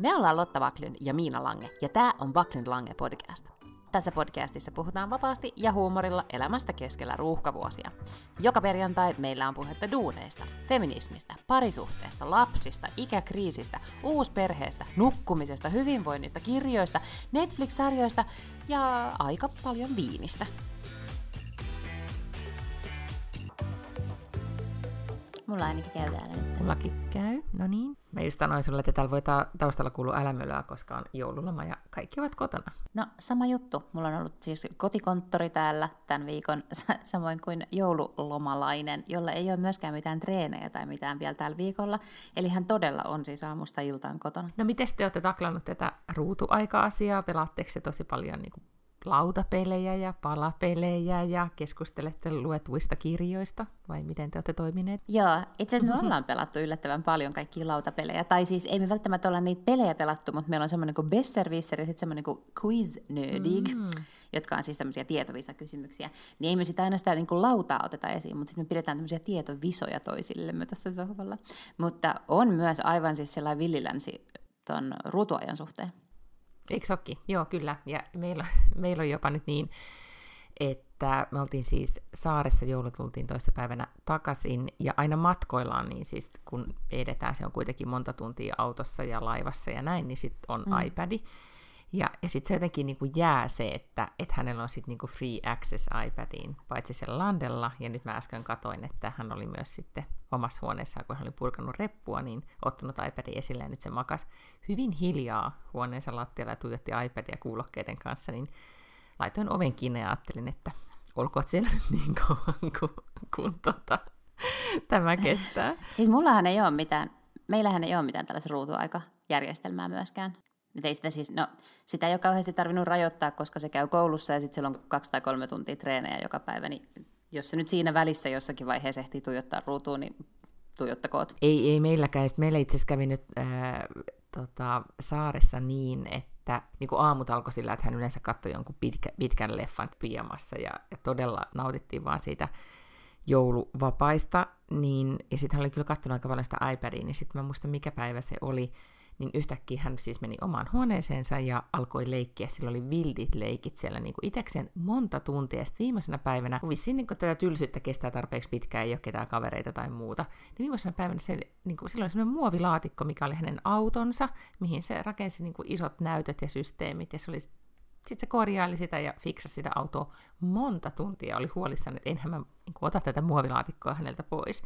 Me ollaan Lotta Vaklin ja Miina Lange, ja tämä on Vaklin Lange podcast. Tässä podcastissa puhutaan vapaasti ja huumorilla elämästä keskellä ruuhkavuosia. Joka perjantai meillä on puhetta duuneista, feminismistä, parisuhteesta, lapsista, ikäkriisistä, uusperheestä, nukkumisesta, hyvinvoinnista, kirjoista, Netflix-sarjoista ja aika paljon viinistä. Mulla ainakin käy täällä nyt. Mullakin käy, no niin. Mä just sanoin sulle, että täällä voi ta- taustalla kuulua älämölöä, koska on joululoma ja kaikki ovat kotona. No sama juttu. Mulla on ollut siis kotikonttori täällä tämän viikon, samoin kuin joululomalainen, jolla ei ole myöskään mitään treenejä tai mitään vielä tällä viikolla. Eli hän todella on siis aamusta iltaan kotona. No miten te olette taklannut tätä ruutuaika-asiaa? Pelaatteko se tosi paljon niin kuin lautapelejä ja palapelejä ja keskustelette luetuista kirjoista, vai miten te olette toimineet? Joo, itse asiassa me ollaan pelattu yllättävän paljon kaikkia lautapelejä, tai siis ei me välttämättä olla niitä pelejä pelattu, mutta meillä on semmoinen kuin Besserwisser ja sitten semmoinen kuin Quiz Nerdig, mm. jotka on siis tämmöisiä tietovisakysymyksiä. Niin ei me sitä aina sitä niin kuin lautaa oteta esiin, mutta sitten me pidetään tämmöisiä tietovisoja toisillemme tässä sohvalla. Mutta on myös aivan siis sellainen villilänsi tuon ruutuajan suhteen. Eikö sokki? Joo, kyllä. Ja meillä, meillä on jopa nyt niin, että me oltiin siis saaressa, joulu tultiin toissa päivänä takaisin, ja aina matkoillaan, niin siis kun edetään, se on kuitenkin monta tuntia autossa ja laivassa ja näin, niin sitten on mm. iPadi. Ja, ja sitten se jotenkin niin kuin jää se, että et hänellä on sitten niin free access iPadiin, paitsi siellä landella, ja nyt mä äsken katoin, että hän oli myös sitten omassa huoneessaan, kun hän oli purkanut reppua, niin ottanut iPadin esille, ja nyt se makas hyvin hiljaa huoneensa lattialla ja tuijotti iPadia kuulokkeiden kanssa, niin laitoin oven kiinni ja ajattelin, että olkoot siellä niin kauan kuin, kun tota, tämä kestää. siis mullahan ei ole mitään, meillähän ei ole mitään tällaista ruutuaikajärjestelmää myöskään. Et ei sitä, siis, no, sitä ei ole kauheasti tarvinnut rajoittaa, koska se käy koulussa ja sitten siellä on kaksi tai kolme tuntia treenejä joka päivä, niin jos se nyt siinä välissä jossakin vaiheessa ehtii tuijottaa ruutuun, niin tuijottakoot. Ei, ei meilläkään. Sitten meillä itse asiassa kävi nyt äh, tota, saaressa niin, että niin kuin aamut alkoi sillä, että hän yleensä katsoi jonkun pitkä, pitkän leffan pijamassa ja, ja todella nautittiin vaan siitä jouluvapaista, niin, ja sitten hän oli kyllä katsonut aika paljon sitä iPadia, niin sitten mä muistan mikä päivä se oli, niin yhtäkkiä hän siis meni omaan huoneeseensa ja alkoi leikkiä. Sillä oli vildit leikit siellä niin kuin itekseen monta tuntia. Sitten viimeisenä päivänä, vissiin niin tätä tylsyyttä kestää tarpeeksi pitkään, ei ole ketään kavereita tai muuta, niin viimeisenä päivänä se, niin kuin, sillä oli sellainen muovilaatikko, mikä oli hänen autonsa, mihin se rakensi niin kuin isot näytöt ja systeemit. Ja se oli sitten se korjaili sitä ja fiksasi sitä autoa monta tuntia. Oli huolissaan, että enhän mä niin ota tätä muovilaatikkoa häneltä pois.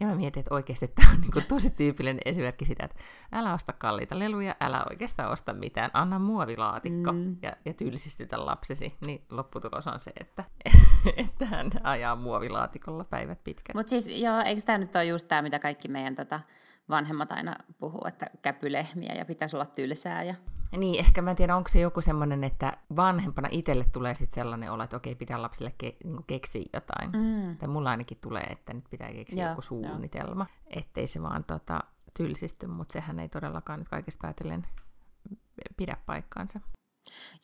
Ja mä mietin, että oikeasti tämä on niin kuin, tosi tyypillinen esimerkki sitä, että älä osta kalliita leluja, älä oikeastaan osta mitään, anna muovilaatikko mm. ja, ja tylsistytä lapsesi. Niin lopputulos on se, että, että hän ajaa muovilaatikolla päivät pitkään. Mutta siis joo, eikö tämä nyt ole just tämä, mitä kaikki meidän tota, vanhemmat aina puhuu, että käpylehmiä ja pitäisi olla tylsää ja niin, ehkä mä en tiedä, onko se joku semmoinen, että vanhempana itselle tulee sitten sellainen olo, että okei, pitää lapsille ke- niinku keksiä jotain. Mm. Tai mulla ainakin tulee, että nyt pitää keksiä Joo, joku suunnitelma, jo. ettei se vaan tota, tylsisty, mutta sehän ei todellakaan nyt kaikesta päätellen pidä paikkaansa.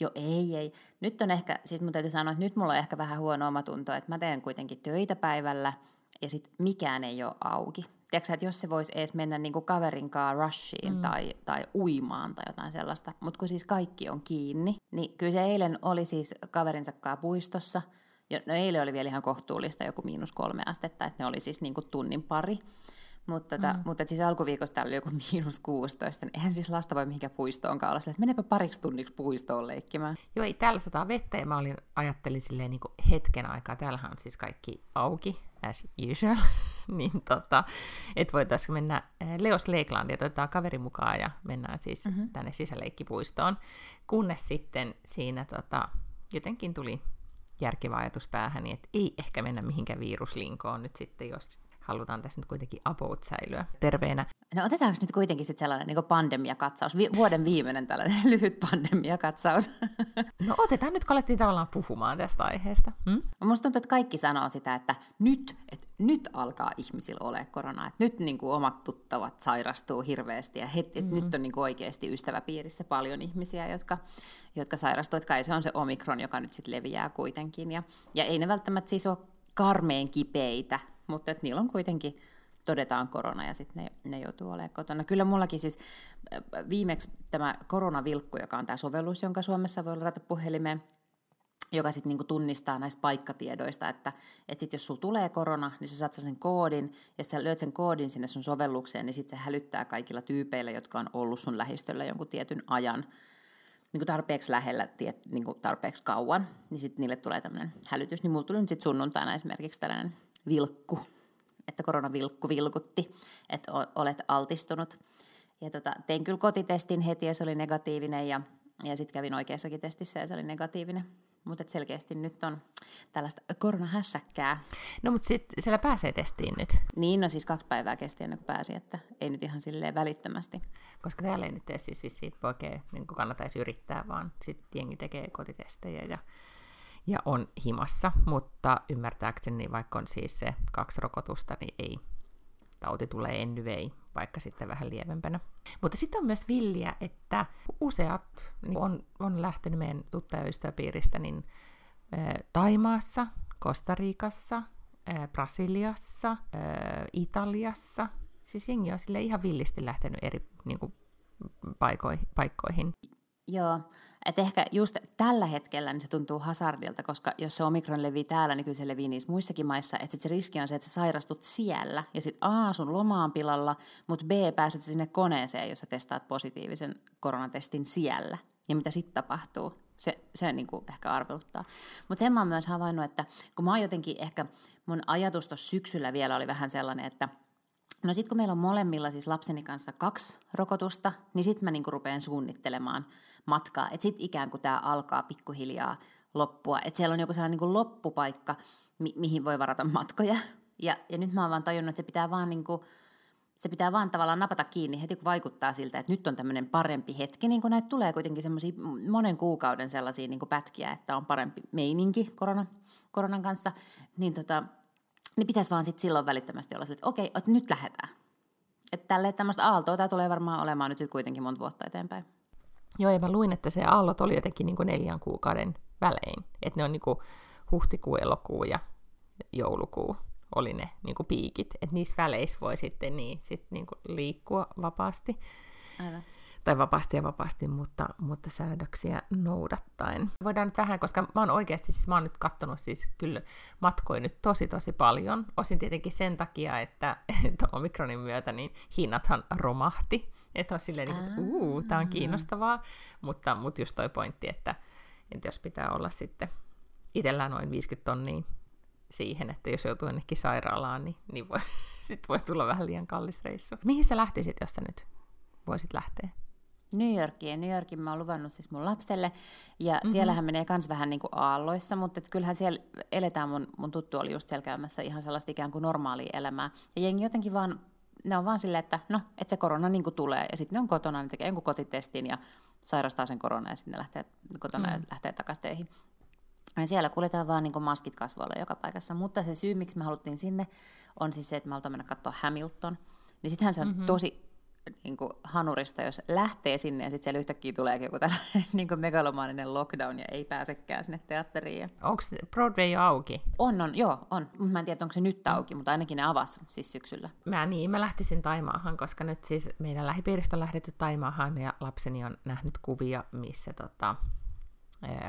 Joo, ei, ei. Nyt on ehkä, siis mun täytyy sanoa, että nyt mulla on ehkä vähän huono omatunto, että mä teen kuitenkin töitä päivällä ja sitten mikään ei ole auki tiedätkö, että jos se voisi edes mennä niin kuin kaverinkaan rushiin mm. tai, tai uimaan tai jotain sellaista, mutta kun siis kaikki on kiinni, niin kyllä se eilen oli siis kaverinsakkaa puistossa, no eilen oli vielä ihan kohtuullista, joku miinus kolme astetta, että ne oli siis niin kuin tunnin pari, mutta, tota, mm. mutta siis alkuviikosta täällä oli joku miinus 16, niin eihän siis lasta voi mihinkään puistoonkaan olla että menepä pariksi tunniksi puistoon leikkimään. Joo, ei täällä sataa vettä ja mä olin, ajattelin silleen niin hetken aikaa, täällähän on siis kaikki auki, as usual, niin tota, että voitaisiin mennä eh, Leos Lakelandia, otetaan kaveri mukaan ja mennään siis mm-hmm. tänne sisäleikkipuistoon, kunnes sitten siinä tota, jotenkin tuli järkevä ajatus päähän, että ei ehkä mennä mihinkään viruslinkoon nyt sitten, jos halutaan tässä nyt kuitenkin about säilyä terveenä. No otetaanko nyt kuitenkin sitten sellainen niin pandemiakatsaus, Vi- vuoden viimeinen tällainen lyhyt pandemiakatsaus? No otetaan nyt, kun alettiin tavallaan puhumaan tästä aiheesta. Hmm? Musta tuntuu, että kaikki sanoo sitä, että nyt, että nyt alkaa ihmisillä ole korona, että nyt niin kuin omat tuttavat sairastuu hirveästi ja het, että hmm. nyt on niin kuin oikeasti ystäväpiirissä paljon ihmisiä, jotka, jotka sairastuu, että kai se on se omikron, joka nyt sitten leviää kuitenkin. Ja, ja ei ne välttämättä siis ole karmeen kipeitä, mutta että niillä on kuitenkin todetaan korona ja sitten ne, ne joutuu olemaan kotona. Kyllä mullakin siis viimeksi tämä koronavilkku, joka on tämä sovellus, jonka Suomessa voi ladata puhelimeen, joka sitten niinku tunnistaa näistä paikkatiedoista, että et sit jos sulla tulee korona, niin sä saat sen koodin, ja sä lyöt sen koodin sinne sun sovellukseen, niin sitten se hälyttää kaikilla tyypeillä, jotka on ollut sun lähistöllä jonkun tietyn ajan, niin tarpeeksi lähellä, tiet, niin tarpeeksi kauan, niin sitten niille tulee tämmöinen hälytys. Niin mulla tuli nyt sitten sunnuntaina esimerkiksi tällainen vilkku, että koronavilkku vilkutti, että olet altistunut. Ja tota, tein kyllä kotitestin heti ja se oli negatiivinen ja, ja sitten kävin oikeassakin testissä ja se oli negatiivinen. Mutta selkeästi nyt on tällaista koronahässäkkää. No mutta sitten siellä pääsee testiin nyt. Niin, no siis kaksi päivää kesti ennen kuin pääsi, että ei nyt ihan silleen välittömästi. Koska täällä ei nyt tee siis vissiin oikein niin kannattaisi yrittää, vaan sitten jengi tekee kotitestejä ja, ja on himassa. Mutta ymmärtääkseni, vaikka on siis se kaksi rokotusta, niin ei tauti tulee ennyvei, vaikka sitten vähän lievempänä. Mutta sitten on myös villiä, että useat niin on, on lähtenyt meidän tuttavaystäväpiiristä niin Taimaassa, Kostarikassa, Brasiliassa, Italiassa. Siis jengi on sille ihan villisti lähtenyt eri niin kuin, paikkoihin. Joo, että ehkä just tällä hetkellä niin se tuntuu hasardilta, koska jos se omikron levii täällä, niin kyllä se levii niissä muissakin maissa. Että se riski on se, että sä sairastut siellä ja sitten A, sun lomaan pilalla, mutta B, pääset sinne koneeseen, jossa testaat positiivisen koronatestin siellä. Ja mitä sitten tapahtuu? Se, se niin kuin ehkä arveluttaa. Mutta sen mä oon myös havainnut, että kun mä oon jotenkin ehkä, mun ajatus tuossa syksyllä vielä oli vähän sellainen, että – No sitten kun meillä on molemmilla siis lapseni kanssa kaksi rokotusta, niin sitten mä niinku rupean suunnittelemaan matkaa. Että sitten ikään kuin tämä alkaa pikkuhiljaa loppua. Että siellä on joku sellainen niinku loppupaikka, mi- mihin voi varata matkoja. Ja, ja nyt mä oon vaan tajunnut, että se pitää vaan niinku, se pitää vaan tavallaan napata kiinni heti, kun vaikuttaa siltä, että nyt on tämmöinen parempi hetki, niin kun näitä tulee kuitenkin semmoisia monen kuukauden sellaisia niin pätkiä, että on parempi meininki korona, koronan kanssa, niin tota, niin pitäisi vaan sit silloin välittömästi olla että okei, että nyt lähdetään. Että tälle tämmöistä aaltoa tämä tulee varmaan olemaan nyt sitten kuitenkin monta vuotta eteenpäin. Joo, ja mä luin, että se aallot oli jotenkin niin kuin neljän kuukauden välein. Että ne on niin kuin huhtikuu, elokuu ja joulukuu oli ne niin kuin piikit. Että niissä väleissä voi sitten niin, sit niin kuin liikkua vapaasti. Aivan tai vapaasti ja vapaasti, mutta, mutta säädöksiä noudattaen. Voidaan nyt vähän, koska mä oon oikeasti, siis mä oon nyt kattonut siis kyllä matkoin nyt tosi tosi paljon. Osin tietenkin sen takia, että, että omikronin myötä niin hinnathan romahti. Että on silleen, niin, että uu, tää on kiinnostavaa. Mutta, mutta just toi pointti, että, että jos pitää olla sitten itsellään noin 50 tonnia siihen, että jos joutuu jonnekin sairaalaan, niin, niin voi, sit voi tulla vähän liian kallis reissu. Mihin sä lähtisit, jos sä nyt voisit lähteä? New Yorkiin. New Yorkin mä oon luvannut siis mun lapselle, ja mm-hmm. siellähän menee kans vähän niin kuin aalloissa, mutta et kyllähän siellä eletään, mun, mun tuttu oli just siellä käymässä ihan sellaista ikään kuin normaalia elämää. Ja jengi jotenkin vaan, ne on vaan silleen, että no, että se korona niin kuin tulee, ja sitten ne on kotona, ne tekee jonkun kotitestin ja sairastaa sen korona, ja sitten ne lähtee kotona mm. ja lähtee takaisin töihin. Ja siellä kuljetaan vaan niin maskit kasvoilla joka paikassa, mutta se syy, miksi me haluttiin sinne, on siis se, että me halutaan mennä katsoa Hamilton. Niin sittenhän se on mm-hmm. tosi niin kuin hanurista, jos lähtee sinne ja sitten siellä yhtäkkiä tulee joku tällainen niin kuin megalomaaninen lockdown ja ei pääsekään sinne teatteriin. Onko Broadway auki? On, on, joo, on. Mä en tiedä, onko se nyt auki, mutta ainakin ne avasi siis syksyllä. Mä niin, mä lähtisin Taimaahan, koska nyt siis meidän lähipiiristä on lähdetty Taimaahan ja lapseni on nähnyt kuvia, missä tota,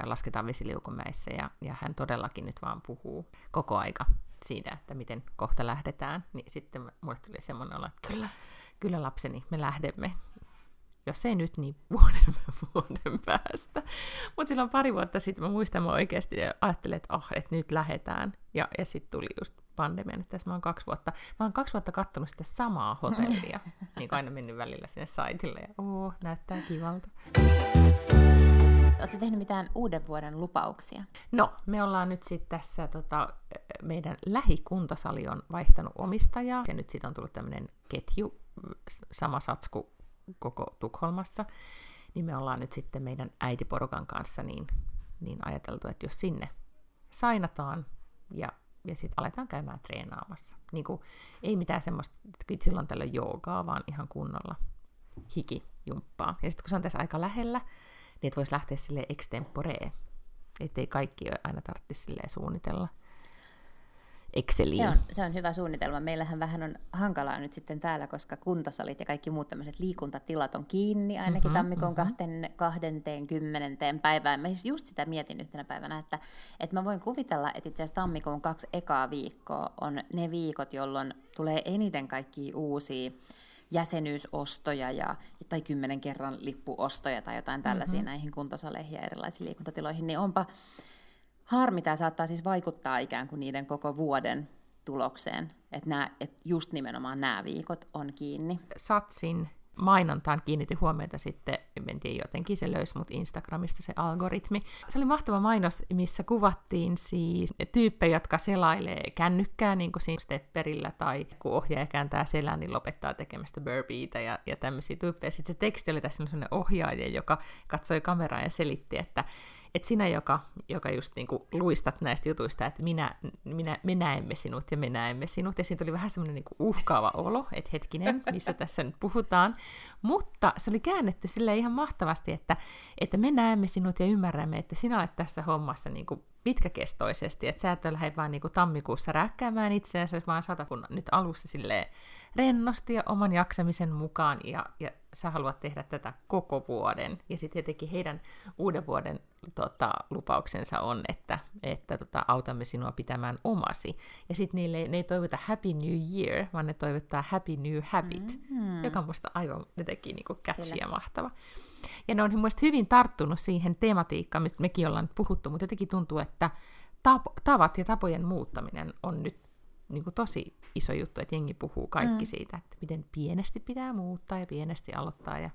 lasketaan vesiliukumäissä ja, ja hän todellakin nyt vaan puhuu koko aika siitä, että miten kohta lähdetään, niin sitten mulle tuli semmoinen olo, että kyllä, kyllä lapseni, me lähdemme. Jos ei nyt, niin vuoden, vuoden päästä. Mutta silloin pari vuotta sitten mä muistan, mä oikeasti ajattelin, että oh, että nyt lähdetään. Ja, ja sitten tuli just pandemia, nyt tässä mä oon kaksi vuotta. Mä oon kaksi vuotta kattonut sitä samaa hotellia, niin kuin aina mennyt välillä sinne saitille. Ja oh, näyttää kivalta. Oletko tehnyt mitään uuden vuoden lupauksia? No, me ollaan nyt sitten tässä, tota, meidän lähikuntosali on vaihtanut omistajaa, ja nyt siitä on tullut tämmöinen ketju, sama satsku koko Tukholmassa, niin me ollaan nyt sitten meidän äitiporukan kanssa niin, niin ajateltu, että jos sinne sainataan ja, ja sitten aletaan käymään treenaamassa. Niin kuin, ei mitään semmoista, että silloin tällöin joogaa, vaan ihan kunnolla hikijumppaa. Ja sitten kun se on tässä aika lähellä, niin voisi lähteä sille extemporee, ettei kaikki aina tarvitse suunnitella. Exceliin. Se on, se on hyvä suunnitelma. Meillähän vähän on hankalaa nyt sitten täällä, koska kuntosalit ja kaikki muut tämmöiset liikuntatilat on kiinni ainakin mm-hmm, tammikuun mm-hmm. 20. päivään. Mä siis just sitä mietin yhtenä päivänä, että, että mä voin kuvitella, että itse asiassa tammikuun kaksi ekaa viikkoa on ne viikot, jolloin tulee eniten kaikkia uusia jäsenyysostoja ja, tai kymmenen kerran lippuostoja tai jotain tällaisia mm-hmm. näihin kuntosaleihin ja erilaisiin liikuntatiloihin, niin onpa harmi, tämä saattaa siis vaikuttaa ikään kuin niiden koko vuoden tulokseen, että, nämä, että just nimenomaan nämä viikot on kiinni. Satsin mainontaan kiinnitin huomiota sitten, en tiedä, jotenkin se löysi mut Instagramista se algoritmi. Se oli mahtava mainos, missä kuvattiin siis tyyppejä, jotka selailee kännykkää niin kuin siinä stepperillä, tai kun ohjaaja kääntää selän, niin lopettaa tekemästä burpeita ja, ja tämmöisiä tyyppejä. Sitten se teksti oli tässä sellainen ohjaaja, joka katsoi kameraa ja selitti, että että sinä, joka, joka just niin kuin luistat näistä jutuista, että minä, minä, me näemme sinut ja me näemme sinut, ja siinä tuli vähän semmoinen niin uhkaava olo, että hetkinen, missä tässä nyt puhutaan, mutta se oli käännetty sille ihan mahtavasti, että, että me näemme sinut ja ymmärrämme, että sinä olet tässä hommassa niin kuin pitkäkestoisesti, että sä et lähde vaan niin kuin tammikuussa räkkäämään itseäsi, vaan sata kun nyt alussa silleen rennosti ja oman jaksamisen mukaan, ja, ja sä haluat tehdä tätä koko vuoden. Ja sitten tietenkin heidän uuden vuoden tota, lupauksensa on, että, että tota, autamme sinua pitämään omasi. Ja sitten niille ne ei toivota Happy New Year, vaan ne toivottaa Happy New Habit, mm-hmm. joka on musta aivan jotenkin niin catchy ja mahtava. Ja ne on mielestäni hyvin tarttunut siihen tematiikkaan, mistä mekin ollaan puhuttu, mutta jotenkin tuntuu, että tavat ja tapojen muuttaminen on nyt niin kuin tosi iso juttu, että jengi puhuu kaikki mm. siitä, että miten pienesti pitää muuttaa ja pienesti aloittaa ja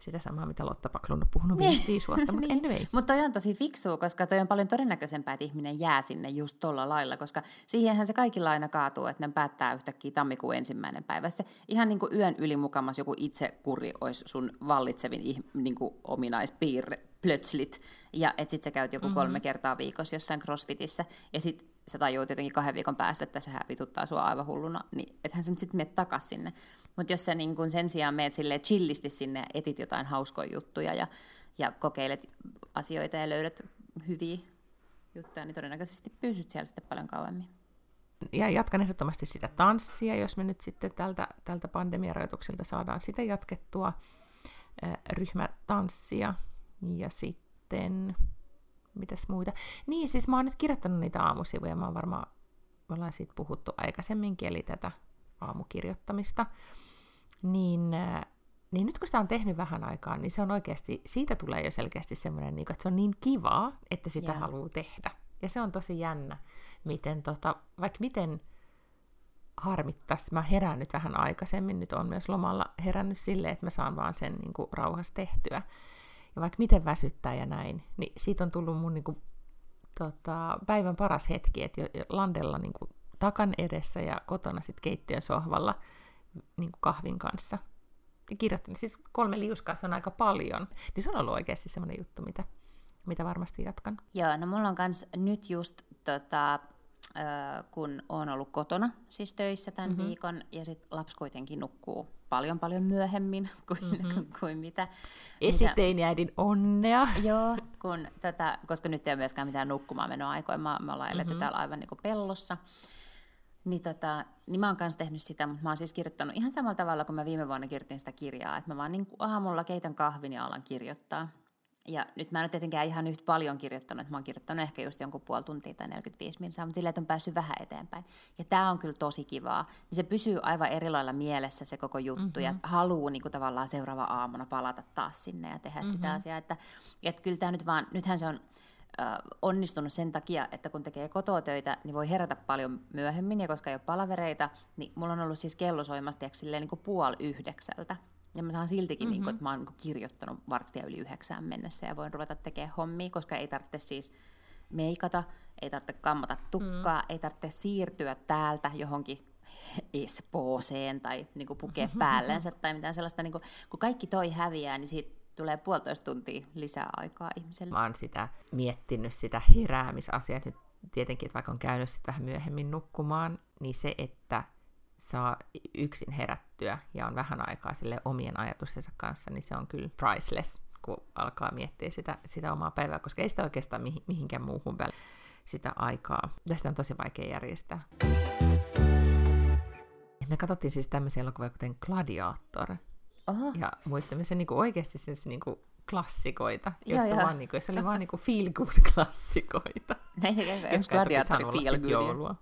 sitä samaa, mitä Lotta Paklun on puhunut niin. viisi vuotta, mutta niin. anyway. Mutta toi on tosi fiksua, koska toi on paljon todennäköisempää, että ihminen jää sinne just tuolla lailla, koska siihenhän se kaikilla aina kaatuu, että ne päättää yhtäkkiä tammikuun ensimmäinen päivä. Se ihan niin kuin yön yli mukamas joku itsekuri olisi sun vallitsevin niin kuin ominaispiirre, plötslit, ja että sit sä käyt joku kolme mm-hmm. kertaa viikossa jossain crossfitissä, ja sit sä tajuut jotenkin kahden viikon päästä, että se vituttaa sua aivan hulluna, niin ethän sä nyt sitten mene takas sinne. Mutta jos sä niin kun sen sijaan meet sille chillisti sinne, etit jotain hauskoja juttuja ja, ja kokeilet asioita ja löydät hyviä juttuja, niin todennäköisesti pysyt siellä sitten paljon kauemmin. Ja jatkan ehdottomasti sitä tanssia, jos me nyt sitten tältä, tältä pandemiarajoitukselta saadaan sitä jatkettua, ryhmätanssia. Ja sitten mitäs muita. Niin, siis mä oon nyt kirjoittanut niitä aamusivuja, mä oon varmaan, me ollaan siitä puhuttu aikaisemminkin, eli tätä aamukirjoittamista. Niin, äh, niin nyt kun sitä on tehnyt vähän aikaa, niin se on oikeasti, siitä tulee jo selkeästi semmoinen, niin että se on niin kivaa, että sitä yeah. haluaa tehdä. Ja se on tosi jännä, miten tota, vaikka miten harmittaisi, mä herään nyt vähän aikaisemmin, nyt on myös lomalla herännyt silleen, että mä saan vaan sen niin kuin, rauhassa tehtyä ja vaikka miten väsyttää ja näin, niin siitä on tullut mun niin kuin, tota, päivän paras hetki, että landella niin kuin, takan edessä ja kotona sitten keittiön sohvalla niin kuin kahvin kanssa. Ja kirjoittanut, siis kolme liuskaa, se on aika paljon. Niin se on ollut oikeasti semmoinen juttu, mitä, mitä varmasti jatkan. Joo, no mulla on kans nyt just tota, kun on ollut kotona siis töissä tämän mm-hmm. viikon, ja sitten lapsi kuitenkin nukkuu paljon paljon myöhemmin kuin, mm-hmm. kuin mitä. Esiteiniäidin onnea. Joo, kun tätä, koska nyt ei ole myöskään mitään nukkumaan menoaikoja, me, me ollaan eletty mm-hmm. täällä aivan niin kuin pellossa. Niin, tota, niin mä oon kanssa tehnyt sitä, mutta mä oon siis kirjoittanut ihan samalla tavalla kuin mä viime vuonna kirjoitin sitä kirjaa, että mä vaan niin aamulla keitän kahvin ja alan kirjoittaa. Ja nyt mä en ole tietenkään ihan yhtä paljon kirjoittanut, että mä oon kirjoittanut ehkä just jonkun puoli tuntia tai 45 minuuttia, mutta silleen, että on päässyt vähän eteenpäin. Ja tämä on kyllä tosi kivaa. Niin se pysyy aivan eri lailla mielessä se koko juttu mm-hmm. ja haluaa niin kuin tavallaan seuraava aamuna palata taas sinne ja tehdä mm-hmm. sitä asiaa. Että, että kyllä tämä nyt vaan, nythän se on onnistunut sen takia, että kun tekee kototöitä, niin voi herätä paljon myöhemmin, ja koska ei ole palavereita, niin mulla on ollut siis kello soimassa niin kuin puoli yhdeksältä. Ja mä saan siltikin, mm-hmm. niin kun, että mä oon niin kirjoittanut varttia yli yhdeksään mennessä ja voin ruveta tekemään hommia, koska ei tarvitse siis meikata, ei tarvitse kammata tukkaa, mm. ei tarvitse siirtyä täältä johonkin Espooseen tai niin kuin pukea päällensä tai mitään sellaista. Niin kuin, kun kaikki toi häviää, niin siitä tulee puolitoista tuntia lisää aikaa ihmiselle. Mä oon sitä miettinyt sitä heräämisasiaa nyt tietenkin, että vaikka on käynyt sit vähän myöhemmin nukkumaan, niin se, että saa yksin herättyä ja on vähän aikaa sille omien ajatustensa kanssa, niin se on kyllä priceless, kun alkaa miettiä sitä, sitä omaa päivää, koska ei sitä oikeastaan mihinkään muuhun väliin sitä aikaa. Tästä on tosi vaikea järjestää. Me katsottiin siis tämmöisiä elokuvia kuten Gladiator. Oho. Ja muistamme se niinku oikeasti siis niinku klassikoita, joista joo. vaan niinku, se oli vaan niinku feel good klassikoita. Näin gladiatori saanut olla feel good? joulua.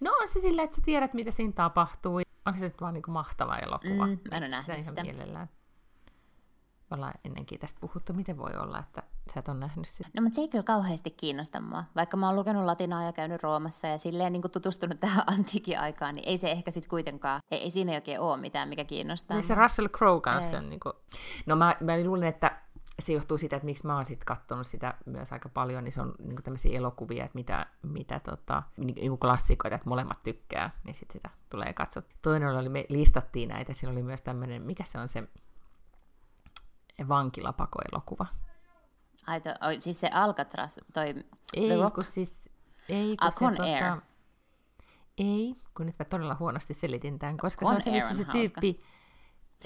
No on se silleen, että sä tiedät, mitä siinä tapahtuu. Onko se nyt vaan niinku mahtava elokuva? Mm, mä en ole sitä nähnyt ihan sitä. mielellään. Ollaan ennenkin tästä puhuttu. Miten voi olla, että sä et ole nähnyt sitä? No mutta se ei kyllä kauheasti kiinnosta mua. Vaikka mä oon lukenut latinaa ja käynyt Roomassa ja silleen niin tutustunut tähän antiikin aikaan, niin ei se ehkä sitten kuitenkaan, ei, ei siinä oikein ole mitään, mikä kiinnostaa. Niin se. Russell Crowe kanssa Ei. on niinku... No mä, mä luulen, että se johtuu siitä, että miksi mä oon sit kattonut sitä myös aika paljon, niin se on niinku tämmöisiä elokuvia, että mitä, mitä tota, niinku klassikoita, että molemmat tykkää, niin sit sitä tulee katsot. Toinen oli, me listattiin näitä, siinä oli myös tämmöinen, mikä se on se vankilapakoelokuva. Ai, to, oi, siis se Alcatraz, toi Ei, The Rock. kun siis... Ei, kun Ah, se, tota, Air. Ei, kun nyt mä todella huonosti selitin tämän, koska Con se on se, missä se hauska.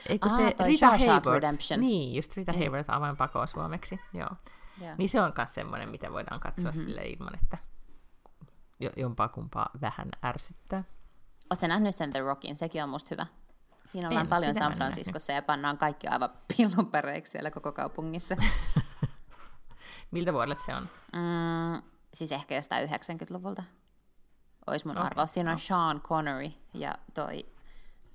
Eikö Ah, se toi Rita Hayward? Redemption. Niin, just Rita Niin. Hayward avainpakoon suomeksi, joo. Joo. Niin se on myös semmoinen, mitä voidaan katsoa mm-hmm. sille ilman, että jo, jompaa kumpaa vähän ärsyttää. Oletko nähnyt sen The Rockin? Sekin on musta hyvä. Siinä ollaan En, paljon San Franciscossa ja pannaan kaikki aivan pillunpäreiksi siellä koko kaupungissa. Miltä vuodelta se on? Mm, siis ehkä jostain 90-luvulta. Ois mun Okei, arvaus. Siinä on Sean Connery ja toi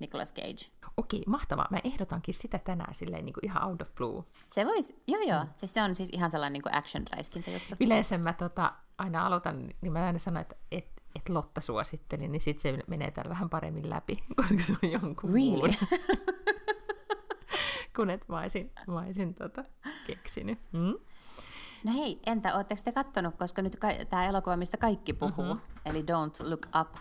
Nicolas Cage. Okei, mahtavaa. Mä ehdotankin sitä tänään silleen niin kuin ihan out of blue. Se vois, joo joo, siis se on siis ihan sellainen niin action-räiskintä juttu. Yleensä mä tota, aina aloitan, niin mä aina sanon, että et, et Lotta suositteli, niin sit se menee täällä vähän paremmin läpi, koska se on jonkun Really? muun. kun et mä olisin, mä olisin tota, keksinyt. Mm? No hei, entä ootteko te kattonut, koska nyt ka- tämä elokuva, mistä kaikki puhuu, Mhm. mm-hmm. eli Don't Look Up.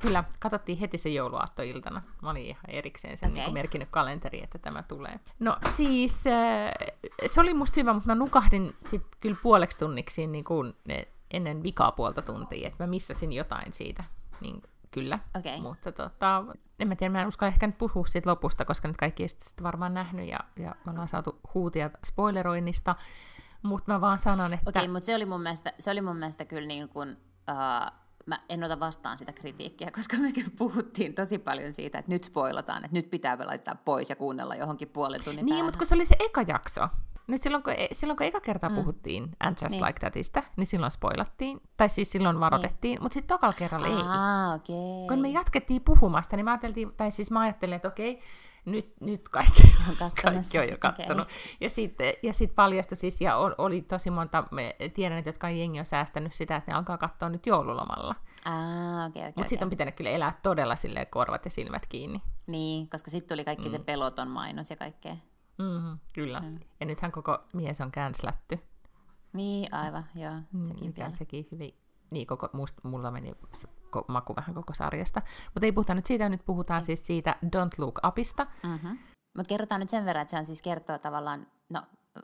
Kyllä, katsottiin heti se jouluaattoiltana. Mä olin ihan erikseen sen okay. niin merkinnyt kalenteriin, että tämä tulee. No siis, äh, se oli musta hyvä, mutta mä nukahdin sit kyllä puoleksi tunniksi niin kuin ne, ennen vikaa puolta tuntia, että mä missasin jotain siitä. Niin kyllä. Okei. Mutta tota, en mä tiedä, mä en uskalla ehkä nyt puhua siitä lopusta, koska nyt kaikki ei sitä sitten varmaan nähnyt ja, ja me ollaan saatu huutia spoileroinnista. Mutta mä vaan sanon, että... Okei, mutta se oli mun mielestä, se oli mun mielestä kyllä niin kuin, uh, mä en ota vastaan sitä kritiikkiä, koska me kyllä puhuttiin tosi paljon siitä, että nyt spoilataan, että nyt pitää laittaa pois ja kuunnella johonkin puolen tunnin Niin, päähän. mutta kun se oli se eka jakso. Nyt silloin, kun, e- silloin kun eka kertaa mm. puhuttiin And Just Niin. niin. Like Thatista, niin silloin spoilattiin. Tai siis silloin varoitettiin, niin. mutta sitten tokalla kerralla ei. Ah, okei. Kun me jatkettiin puhumasta, niin mä ajattelin, tai siis mä ajattelin, että okei, nyt, nyt kaikki, On kattonut kaikki on jo kattonut. Ja sitten ja sit paljastui siis, ja ol- oli tosi monta, me tiedän, että jotka jengi on säästänyt sitä, että ne alkaa katsoa nyt joululomalla. Ah, okei, okei. Mutta sitten okei. on pitänyt kyllä elää todella silleen korvat ja silmät kiinni. Niin, koska sitten tuli kaikki mm. se peloton mainos ja kaikkea. Mm-hmm, kyllä. Mm. Ja nythän koko mies on känslätty. Niin, aivan, joo, sekin mikä vielä. on sekin hyvin, niin koko, must, mulla meni se ko- maku vähän koko sarjasta. Mutta ei puhuta nyt siitä, nyt puhutaan siis siitä Don't Look Upista. Mm-hmm. Mutta kerrotaan nyt sen verran, että se on siis kertoo tavallaan, no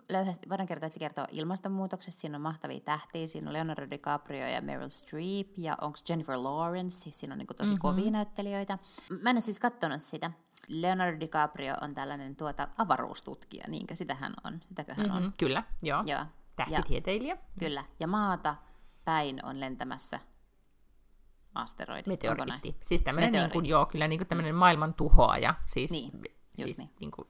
löyhästi voidaan kertoa, että se kertoo ilmastonmuutoksesta, siinä on mahtavia tähtiä, siinä on Leonardo DiCaprio ja Meryl Streep ja onko Jennifer Lawrence, siis siinä on niinku tosi mm-hmm. kovia näyttelijöitä. Mä en ole siis katsonut sitä. Leonardo DiCaprio on tällainen tuota avaruustutkija, niinkö sitä hän on, sitäkö hän on. Mm, kyllä, joo. Joo. Ja, Tähtitieteilijä. kyllä. Ja maata päin on lentämässä asteroidi. Meteoriitti. Siis tämmöinen, niin kuin, joo, kyllä niin kuin tämmöinen maailman tuhoaja. Siis, Niin, just siis niin. niin kuin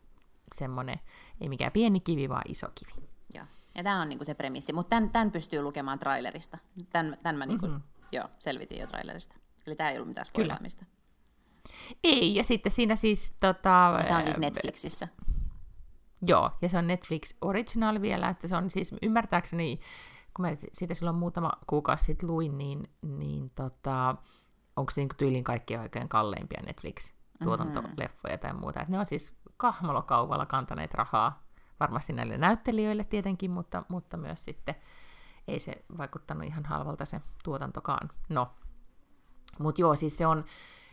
semmoinen, ei mikään pieni kivi, vaan iso kivi. Joo. Ja tämä on niinku se premissi, mutta tämän, tämän pystyy lukemaan trailerista. Tämän, tämän mä niinku, Mhm. mm-hmm. joo, selvitin jo trailerista. Eli tämä ei ollut mitään spoilaamista. Ei, ja sitten siinä siis... Tota, tämä on siis Netflixissä. Joo, ja se on Netflix Original vielä, että se on siis ymmärtääkseni, kun mä siitä silloin muutama kuukausi sitten luin, niin, niin tota, onko se niinku tyylin kaikkien oikein kalleimpia Netflix-tuotantoleffoja tai muuta. Et ne on siis kahmalokaupalla kantaneet rahaa, varmasti näille näyttelijöille tietenkin, mutta, mutta myös sitten ei se vaikuttanut ihan halvalta se tuotantokaan. No, mutta joo, siis se on,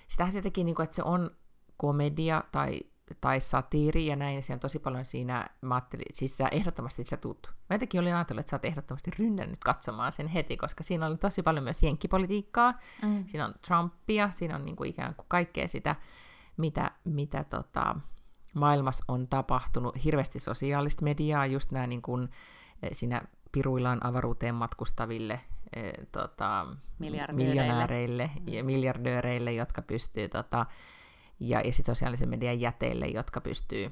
sitähän se teki, niinku, että se on komedia tai, tai satiiri ja näin, ja siellä on tosi paljon siinä, mä ajattelin, siis sä ehdottomasti sä tuut. Mä jotenkin olin ajatellut, että sä oot ehdottomasti rynnännyt katsomaan sen heti, koska siinä oli tosi paljon myös jenkkipolitiikkaa, Mm. siinä on Trumpia, siinä on niinku ikään kuin kaikkea sitä, mitä, mitä tota, maailmassa on tapahtunut, hirveästi sosiaalista mediaa, just nämä niin kuin, eh, siinä piruillaan avaruuteen matkustaville e, tota, Miljardööreille. miljonääreille ja miljardööreille, jotka pystyy, tota, ja, ja sitten sosiaalisen median jäteille, jotka pystyy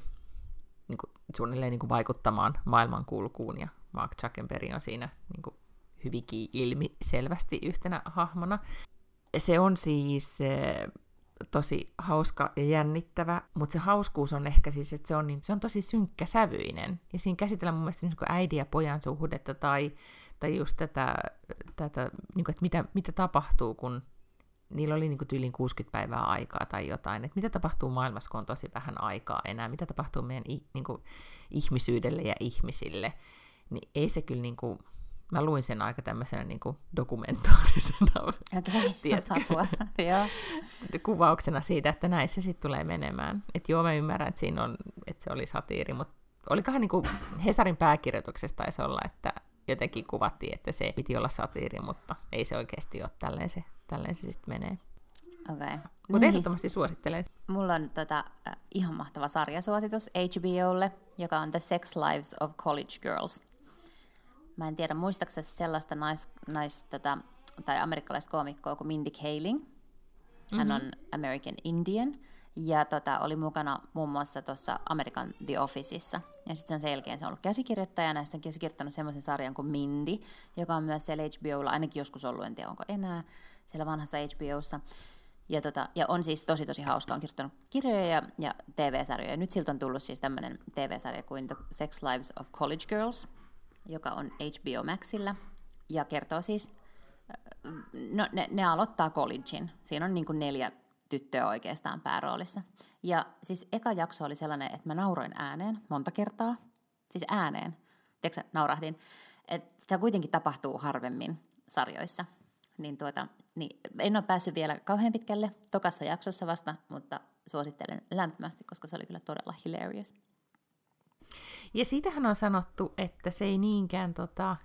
niin kuin, suunnilleen niin kuin vaikuttamaan maailmankulkuun, ja Mark Zuckerberg on siinä niin kuin, hyvinkin ilmi selvästi yhtenä hahmona. Se on siis e, tosi hauska ja jännittävä, mutta se hauskuus on ehkä siis, että se on, niin, se on tosi synkkäsävyinen. Ja siinä käsitellään mun mielestä niin äidin ja pojan suhdetta tai, tai just tätä, tätä niin kuin, että mitä, mitä tapahtuu, kun niillä oli niin kuin tyyliin 60 päivää aikaa tai jotain, että mitä tapahtuu maailmassa, kun on tosi vähän aikaa enää, mitä tapahtuu meidän niin kuin, ihmisyydelle ja ihmisille, niin ei se kyllä niin kuin, Mä luin sen aika tämmöisenä niin kuin dokumentaarisena okay. Apua. Kuvauksena siitä, että näin se sitten tulee menemään. Että joo, mä ymmärrän, että siinä on, että se oli satiiri, mutta olikohan niin kuin Hesarin pääkirjoituksessa taisi olla, että jotenkin kuvattiin, että se piti olla satiiri, mutta ei se oikeasti ole tälleen se, tälleen se sitten menee. Okei. Okay. Mutta niin, ehdottomasti suosittelen. Mulla on tota, ihan mahtava sarjasuositus HBOlle, joka on The Sex Lives of College Girls – Mä en tiedä, muistaaksesi sellaista nais, nais, tätä, tai amerikkalaista koomikkoa kuin Mindy Kaling. Hän mm-hmm. on American Indian ja tota, oli mukana muun muassa tuossa American The Officeissa. Ja sitten sen jälkeen se on ollut käsikirjoittajana, ja se on käsikirjoittanut semmoisen sarjan kuin Mindy, joka on myös siellä HBOlla, ainakin joskus ollut, en tiedä onko enää, siellä vanhassa HBOssa. Ja, tota, ja on siis tosi tosi hauska, on kirjoittanut kirjoja ja, ja TV-sarjoja. Ja nyt siltä on tullut siis tämmöinen TV-sarja kuin The Sex Lives of College Girls, joka on HBO Maxilla, ja kertoo siis, no ne, ne aloittaa collegein, siinä on niin kuin neljä tyttöä oikeastaan pääroolissa. Ja siis eka jakso oli sellainen, että mä nauroin ääneen monta kertaa, siis ääneen, tiedätkö naurahdin, että sitä kuitenkin tapahtuu harvemmin sarjoissa. Niin tuota, niin en ole päässyt vielä kauhean pitkälle tokassa jaksossa vasta, mutta suosittelen lämpimästi, koska se oli kyllä todella hilarious. Ja siitähän on sanottu, että se ei niinkään tota,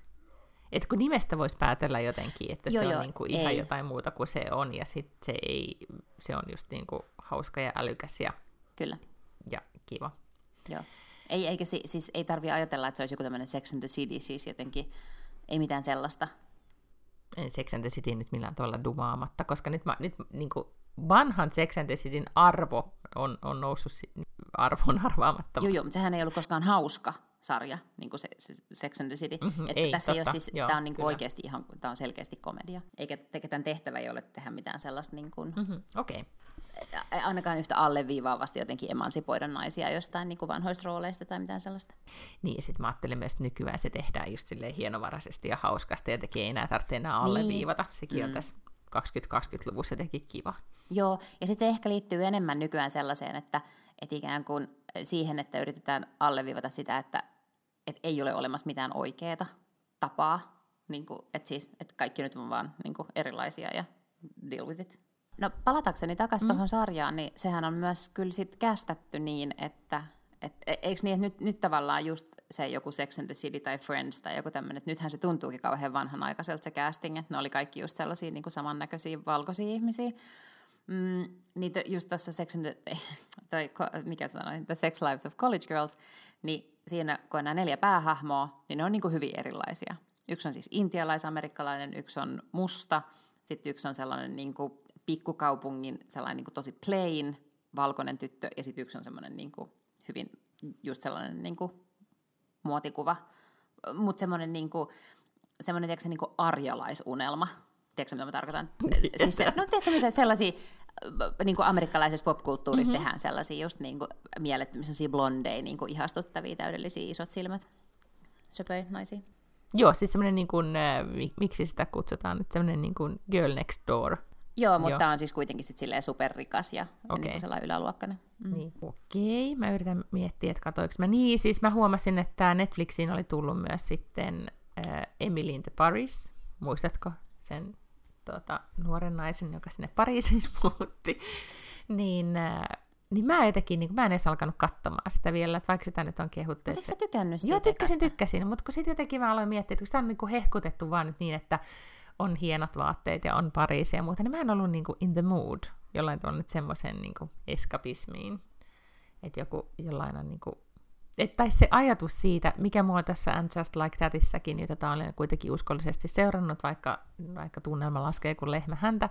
että kun nimestä voisi päätellä jotenkin, että joo, se on joo, niinku ihan ei. jotain muuta kuin se on, ja sitten se, ei, se on just niinku hauska ja älykäs ja, Kyllä. ja kiva. Joo. Ei, eikä si, siis ei tarvi ajatella, että se olisi joku tämmöinen Sex and the City, siis jotenkin ei mitään sellaista. En Sex and the City nyt millään tavalla dumaamatta, koska nyt, mä, nyt niin kuin vanhan Sex and the Cityn arvo on, on noussut arvoon arvaamatta. Joo, joo, mutta sehän ei ollut koskaan hauska sarja, niin kuin se, se Sex and the City. Mm-hmm, että ei, tässä totta, ei ole siis, joo, tämä on niin kuin oikeasti ihan, tämä on selkeästi komedia. Eikä tämän tehtävä ei ole tehdä mitään sellaista niin kuin, mm-hmm, okay. Ainakaan yhtä alleviivaavasti jotenkin emansipoida naisia jostain niin kuin vanhoista rooleista tai mitään sellaista. Niin, ja sitten mä ajattelen myös, että nykyään se tehdään just silleen hienovaraisesti ja hauskasti, ja tekee ei enää tarvitse enää niin. alleviivata. Niin. Sekin mm. on tässä 2020-luvussa jotenkin kiva. Joo, ja sitten se ehkä liittyy enemmän nykyään sellaiseen, että, että ikään kuin siihen, että yritetään alleviivata sitä, että, että ei ole olemassa mitään oikeaa tapaa, niin kuin, että, siis, että kaikki nyt on vaan niin kuin erilaisia ja deal with it. No palatakseni takaisin mm. tuohon sarjaan, niin sehän on myös kyllä sit kästetty niin, että et, e, eikö niin, että nyt, nyt tavallaan just se joku Sex and the City tai Friends tai joku tämmöinen, että nythän se tuntuukin kauhean vanhanaikaiselta se casting, että ne oli kaikki just sellaisia niin kuin samannäköisiä valkoisia ihmisiä. Mm, niin just tuossa Sex and the, tai mikä sanoi, The Sex Lives of College Girls, niin siinä kun on nämä neljä päähahmoa, niin ne on niin kuin hyvin erilaisia. Yksi on siis intialaisamerikkalainen, yksi on musta, sitten yksi on sellainen niin kuin pikkukaupungin sellainen niin kuin tosi plain valkoinen tyttö, ja sitten yksi on semmoinen niin kuin hyvin just sellainen niin kuin muotikuva, mutta semmoinen, niin kuin, semmoinen tiedätkö, niin kuin arjalaisunelma. Tiedätkö, mitä mä tarkoitan? siis se, no tiedätkö, mitä sellaisia niin kuin amerikkalaisessa popkulttuurissa mm-hmm. tehdään sellaisia just niin kuin mielettömiä blondeja, niin kuin ihastuttavia, täydellisiä isot silmät, söpöjä naisia. Joo, siis semmoinen, niin kuin, äh, miksi sitä kutsutaan, että semmoinen niin kuin girl next door Joo, mutta Joo. on siis kuitenkin sit silleen superrikas ja, okay. niin sellainen yläluokkainen. Mm. Niin. Okei, okay. mä yritän miettiä, että katoinko mä. Niin, siis mä huomasin, että Netflixiin oli tullut myös sitten äh, Emily in the Paris. Muistatko sen tuota, nuoren naisen, joka sinne Pariisiin muutti? niin, äh, niin mä jotenkin, niin mä en edes alkanut katsomaan sitä vielä, että vaikka sitä nyt on kehuttu. Mutta sä tykännyt siitä? Joo, tykkäsin, tykkäsin, mutta kun sitten jotenkin mä aloin miettiä, että kun sitä on niin kuin hehkutettu vaan nyt niin, että on hienot vaatteet ja on Pariisi ja muuta, niin mä en ollut niin kuin in the mood jollain tavalla nyt semmoisen niin eskapismiin. Että joku jollain on niin kuin, et, tai se ajatus siitä, mikä mua tässä And Just Like Thatissäkin, jota olen kuitenkin uskollisesti seurannut, vaikka, vaikka tunnelma laskee kuin lehmä häntä,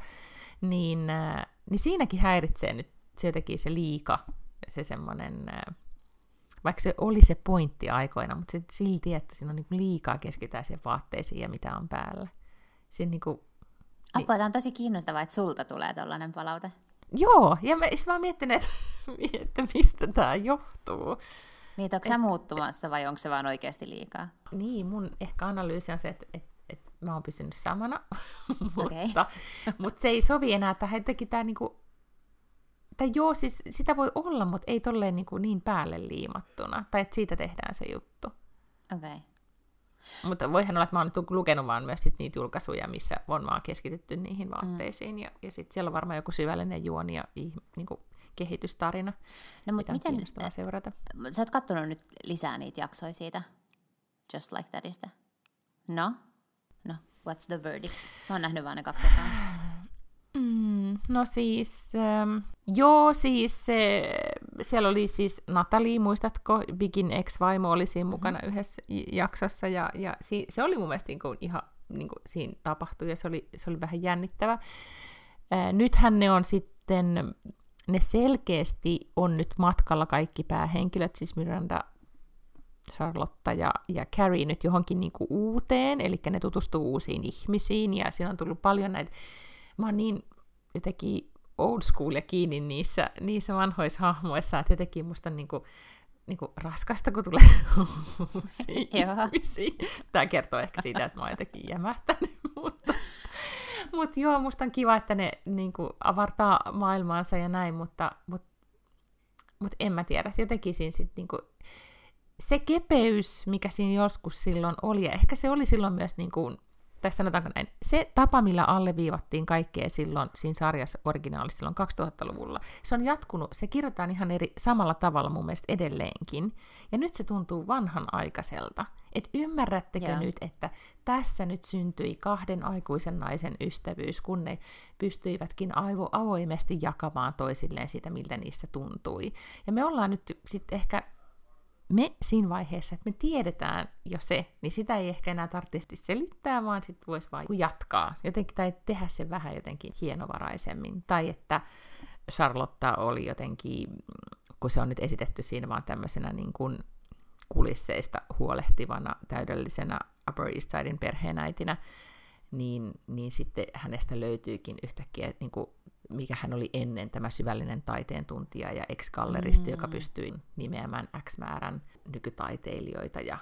niin, äh, niin siinäkin häiritsee nyt se jotenkin se liika, se semmoinen, äh, vaikka se oli se pointti aikoina, mutta se silti, että siinä on niin liikaa siihen vaatteisiin ja mitä on päällä. Siinä niin kuin, niin... Apua, tämä on tosi kiinnostavaa, että sulta tulee tällainen palaute. Joo, ja mä, mä oon miettinyt, että, että mistä tämä johtuu. Niin, onko sä muuttumassa vai onko se vaan oikeasti liikaa? Niin, mun ehkä analyysi on se, että, että, että mä oon pysynyt samana, mutta, mutta se ei sovi enää tähän teki tämä niinku, tai joo, siis sitä voi olla, mutta ei tolleen niinku niin päälle liimattuna, tai että siitä tehdään se juttu. Okei. Okay. Mutta voihan olla, että mä oon nyt lukenut vaan myös sit niitä julkaisuja, missä on vaan keskitytty niihin vaatteisiin, mm. ja, ja sitten siellä on varmaan joku syvällinen juoni ja niin kuin, kehitystarina, no, mutta mitä miten, on seurata. Sä oot katsonut nyt lisää niitä jaksoja siitä Just Like Thatista. No? No, what's the verdict? Mä oon nähnyt vaan ne kaksi ekaa. No siis, ähm, joo siis se, siellä oli siis Natalie, muistatko, Bigin ex-vaimo oli siinä mm-hmm. mukana mm-hmm. yhdessä jaksossa ja, ja si, se oli mun mielestä niin kuin ihan niin kuin siinä tapahtui ja se oli, se oli vähän jännittävä. Äh, nythän ne on sitten ne selkeästi on nyt matkalla kaikki päähenkilöt, siis Miranda, Charlotta ja, ja Carrie nyt johonkin niin kuin uuteen, eli ne tutustuu uusiin ihmisiin, ja siinä on tullut paljon näitä, mä oon niin jotenkin old school ja kiinni niissä, niissä vanhoissa hahmoissa, että jotenkin musta niin kuin, niin kuin raskasta, kun tulee uusia Tämä kertoo ehkä siitä, että mä oon jotenkin jämähtänyt, mutta mutta joo, musta on kiva, että ne niin kuin, avartaa maailmaansa ja näin, mutta, mutta, mutta en mä tiedä. Jotenkin siinä sit, niin kuin, se kepeys, mikä siinä joskus silloin oli, ja ehkä se oli silloin myös niin kuin, tai sanotaanko näin, se tapa, millä alleviivattiin kaikkea silloin siinä sarjassa originaalissa silloin 2000-luvulla, se on jatkunut, se kirjoitetaan ihan eri, samalla tavalla mun mielestä edelleenkin. Ja nyt se tuntuu vanhanaikaiselta. Et ymmärrättekö yeah. nyt, että tässä nyt syntyi kahden aikuisen naisen ystävyys, kun ne pystyivätkin aivo avoimesti jakamaan toisilleen sitä, miltä niistä tuntui. Ja me ollaan nyt sitten ehkä me siinä vaiheessa, että me tiedetään jo se, niin sitä ei ehkä enää tarvitsisi selittää, vaan sitten voisi vain jatkaa jotenkin, tai tehdä se vähän jotenkin hienovaraisemmin. Tai että Charlotta oli jotenkin, kun se on nyt esitetty siinä vaan tämmöisenä niin kuin kulisseista huolehtivana täydellisenä Upper East Sidein perheenäitinä, niin, niin sitten hänestä löytyykin yhtäkkiä niin kuin mikä hän oli ennen, tämä syvällinen taiteen tuntija ja ex-galleristi, mm. joka pystyi nimeämään X määrän nykytaiteilijoita ja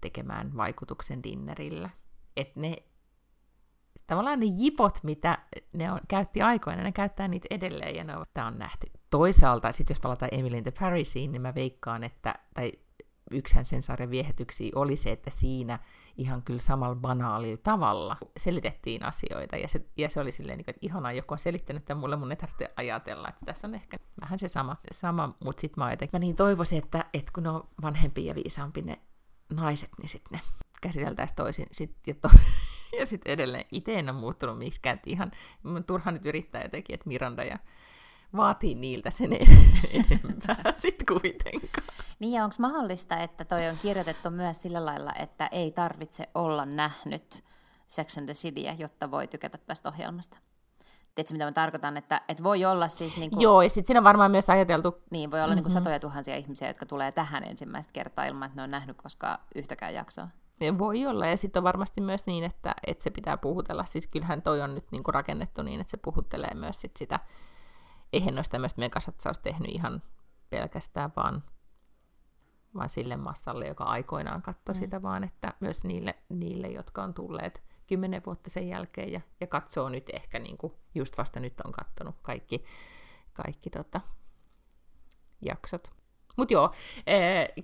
tekemään vaikutuksen dinnerillä. Että ne tavallaan ne jipot, mitä ne on, käytti aikoina, ne käyttää niitä edelleen ja ne on, tämä on nähty. Toisaalta, sitten jos palataan Emily in the Parisiin, niin mä veikkaan, että, tai yksihän sen sarjan viehetyksiä oli se, että siinä ihan kyllä samalla banaalilla tavalla selitettiin asioita. Ja se, ja se oli silleen, niin että ihanaa, joku on selittänyt tämän mulle, mun ei tarvitse ajatella, että tässä on ehkä vähän se sama, sama mutta sitten mä jotenkin, mä niin toivoisin, että, että kun ne on vanhempi ja viisaampi ne naiset, niin sitten ne käsiteltäisiin toisin. Sit, ja, to, ja sitten edelleen itse en ole muuttunut miksikään, ihan turha nyt yrittää jotenkin, että Miranda ja vaatii niiltä sen enempää sitten kuitenkaan. Niin ja onko mahdollista, että toi on kirjoitettu myös sillä lailla, että ei tarvitse olla nähnyt Sex and the Cityä, jotta voi tykätä tästä ohjelmasta? Tiedätkö, mitä mä tarkoitan? Että, että voi olla siis... Niin kuin, Joo, ja sitten siinä on varmaan myös ajateltu... Niin, voi olla mm-hmm. niin kuin satoja tuhansia ihmisiä, jotka tulee tähän ensimmäistä kertaa ilman, että ne on nähnyt koskaan yhtäkään jaksoa. Ja voi olla, ja sitten on varmasti myös niin, että, että se pitää puhutella. Siis kyllähän toi on nyt niin kuin rakennettu niin, että se puhuttelee myös sit sitä eihän olisi tämmöistä megasatsausta tehnyt ihan pelkästään vaan, vaan sille massalle, joka aikoinaan katsoi mm. sitä, vaan että myös niille, niille, jotka on tulleet kymmenen vuotta sen jälkeen ja, ja katsoo nyt ehkä, niin kuin just vasta nyt on katsonut kaikki, kaikki tota, jaksot. Mutta joo,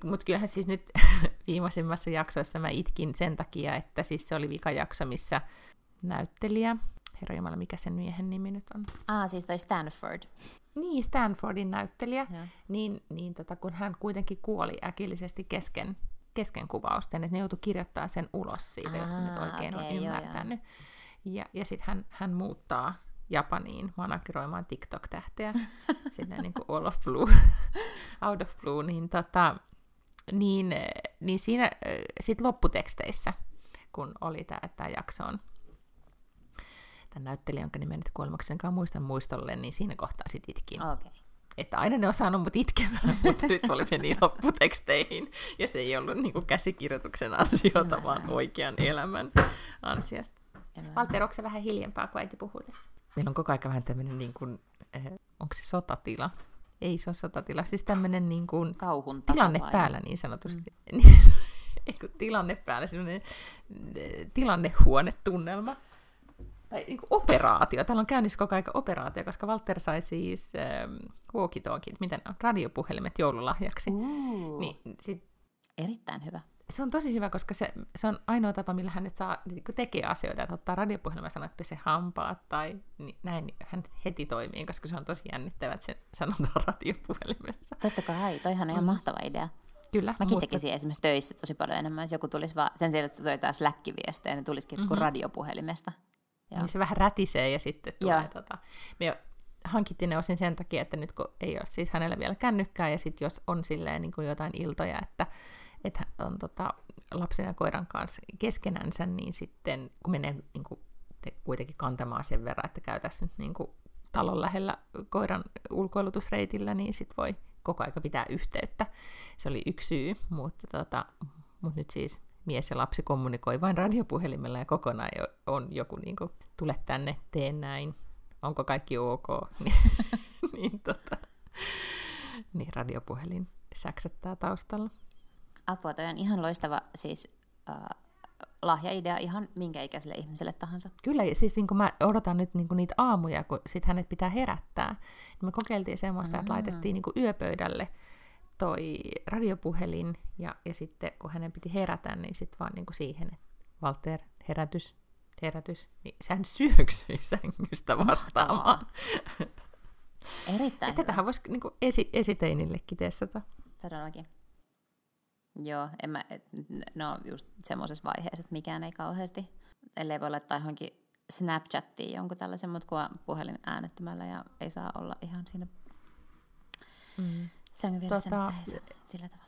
mutta kyllähän siis nyt viimeisimmässä jaksoissa mä itkin sen takia, että siis se oli vika jakso, missä näyttelijä, herra Jumala, mikä sen miehen nimi nyt on? Ah, siis toi Stanford. Niin, Stanfordin näyttelijä, ja. niin, niin tota, kun hän kuitenkin kuoli äkillisesti kesken, kesken kuvausten, että ne joutui kirjoittamaan sen ulos siitä, ah, jos nyt oikein okay, on ymmärtänyt. Joo, Ja, ja sitten hän, hän muuttaa Japaniin manageroimaan TikTok-tähteä, sinne niin kuin all of blue, out of blue, niin tota, niin, niin siinä sit lopputeksteissä, kun oli tämä jakso on tämän näyttelijän, jonka nimen nyt kuolemaksenkaan muistan muistolle, niin siinä kohtaa sit itkin. Okay. Että aina ne on saanut mut itkemään, mutta nyt oli meni lopputeksteihin. Ja se ei ollut niinku käsikirjoituksen asioita, vaan oikean elämän ansiasta. Valtteri, onko se vähän hiljempaa, kun äiti puhuu tässä? Meillä on koko ajan vähän tämmöinen, niin kuin, eh, onko se sotatila? Ei se ole sotatila, siis tämmöinen niin kuin Kauhun tilanne päällä niin sanotusti. Mm. Tilanne päällä, semmoinen eh, tilannehuonetunnelma. Tai niin kuin operaatio. Täällä on käynnissä koko ajan operaatio, koska Walter sai siis ähm, walkie-talkie, miten on, radiopuhelimet joululahjaksi. Uh, Niin, sit, Erittäin hyvä. se on tosi hyvä, koska se, se on ainoa tapa, millä hän saa niin tekee asioita, että ottaa radiopuhelimen ja sanoo, että pese hampaat tai niin, näin, niin hän heti toimii, koska se on tosi jännittävää, että se sanotaan radiopuhelimessa. Totta kai, toihan on ihan Mm. mahtava idea. Kyllä, Mäkin mutta- tekisin esimerkiksi töissä tosi paljon enemmän, jos joku tulisi vaan, sen sijaan, että se tulee taas läkkiviestejä, niin tulisikin mm-hmm. Mhm. radiopuhelimesta. Joo. Niin se vähän rätisee ja sitten tulee Joo. tota... Me hankittiin ne osin sen takia, että nyt kun ei ole siis hänellä vielä kännykkää ja sitten jos on silleen niin kuin jotain iltoja, että, että on tota, lapsen ja koiran kanssa keskenänsä, niin sitten kun menee niin kuin, te- kuitenkin kantamaan sen verran, että käy tässä nyt niin kuin talon lähellä koiran ulkoilutusreitillä, niin sitten voi koko aika pitää yhteyttä. Se oli yksi syy, mutta, tota, mutta nyt siis mies ja lapsi kommunikoi vain radiopuhelimella ja kokonaan on joku niin kuin, tule tänne, tee näin, onko kaikki ok, niin, niin, tota, niin radiopuhelin säksättää taustalla. Apua, toi on ihan loistava siis äh, lahjaidea ihan minkä ikäiselle ihmiselle tahansa. Kyllä, siis niin kuin mä odotan nyt niin kuin niitä aamuja, kun sit hänet pitää herättää. Niin me kokeiltiin semmoista, että Aa. laitettiin niin kuin yöpöydälle toi radiopuhelin, ja, ja sitten kun hänen piti herätä, niin sitten vaan niin kuin siihen, että Walter, herätys, herätys, niin sehän syöksyi sängystä vastaamaan. Erittäin Ja tätähän voisi niin kuin esi- esiteinillekin testata. Todellakin. Joo, en mä, no just semmoisessa vaiheessa, että mikään ei kauheasti, ellei voi laittaa johonkin Snapchattiin jonkun tällaisen, mutta kun puhelin äänettömällä ja ei saa olla ihan siinä Mm. Sängyn vieressä, Tota- sillä tavalla.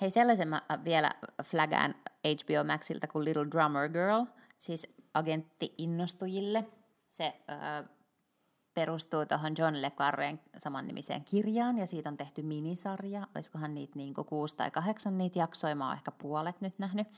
Hei, sellaisen mä vielä flagaan HBO Maxilta kuin Little Drummer Girl, siis agentti-innostujille. Se öö, perustuu tuohon John Le Carren samannimiseen kirjaan, ja siitä on tehty minisarja. Olisikohan niitä niin kuusi tai kahdeksan niitä jaksoja, mä oon ehkä puolet nyt nähnyt.